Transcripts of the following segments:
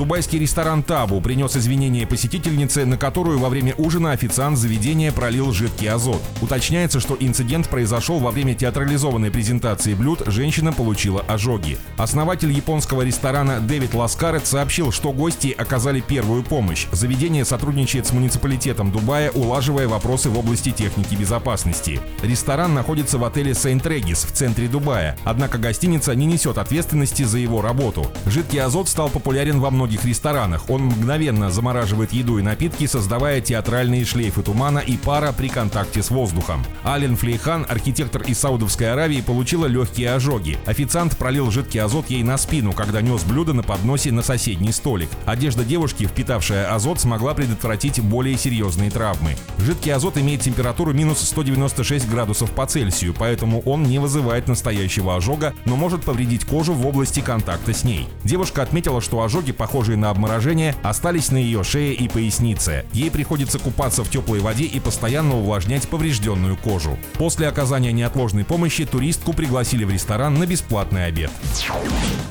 Дубайский ресторан «Табу» принес извинения посетительнице, на которую во время ужина официант заведения пролил жидкий азот. Уточняется, что инцидент произошел во время театрализованной презентации блюд, женщина получила ожоги. Основатель японского ресторана Дэвид Ласкарет сообщил, что гости оказали первую помощь. Заведение сотрудничает с муниципалитетом Дубая, улаживая вопросы в области техники безопасности. Ресторан находится в отеле Сейнт Регис в центре Дубая, однако гостиница не несет ответственности за его работу. Жидкий азот стал популярен во многих многих ресторанах. Он мгновенно замораживает еду и напитки, создавая театральные шлейфы тумана и пара при контакте с воздухом. Ален Флейхан, архитектор из Саудовской Аравии, получила легкие ожоги. Официант пролил жидкий азот ей на спину, когда нес блюдо на подносе на соседний столик. Одежда девушки, впитавшая азот, смогла предотвратить более серьезные травмы. Жидкий азот имеет температуру минус 196 градусов по Цельсию, поэтому он не вызывает настоящего ожога, но может повредить кожу в области контакта с ней. Девушка отметила, что ожоги похожи похожие на обморожение, остались на ее шее и пояснице. Ей приходится купаться в теплой воде и постоянно увлажнять поврежденную кожу. После оказания неотложной помощи туристку пригласили в ресторан на бесплатный обед.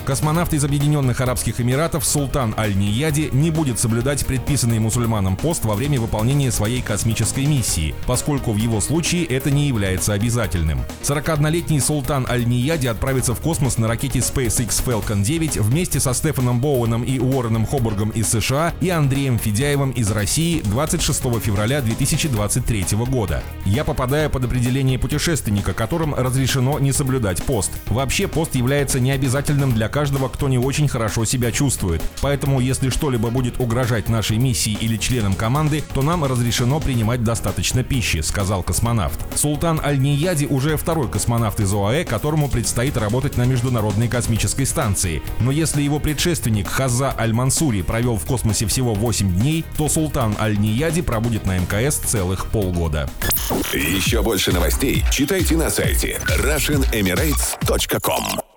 Космонавт из Объединенных Арабских Эмиратов Султан Аль-Нияди не будет соблюдать предписанный мусульманам пост во время выполнения своей космической миссии, поскольку в его случае это не является обязательным. 41-летний Султан Аль-Нияди отправится в космос на ракете SpaceX Falcon 9 вместе со Стефаном Боуэном и Уорреном Хобургом из США и Андреем Федяевым из России 26 февраля 2023 года. Я попадаю под определение путешественника, которым разрешено не соблюдать пост. Вообще пост является необязательным для каждого, кто не очень хорошо себя чувствует. Поэтому, если что-либо будет угрожать нашей миссии или членам команды, то нам разрешено принимать достаточно пищи, сказал космонавт. Султан Аль-Нияди уже второй космонавт из ОАЭ, которому предстоит работать на Международной космической станции. Но если его предшественник Хаза Аль-Мансури провел в космосе всего 8 дней, то Султан Аль-Нияди пробудет на МКС целых полгода. Еще больше новостей читайте на сайте RussianEmirates.com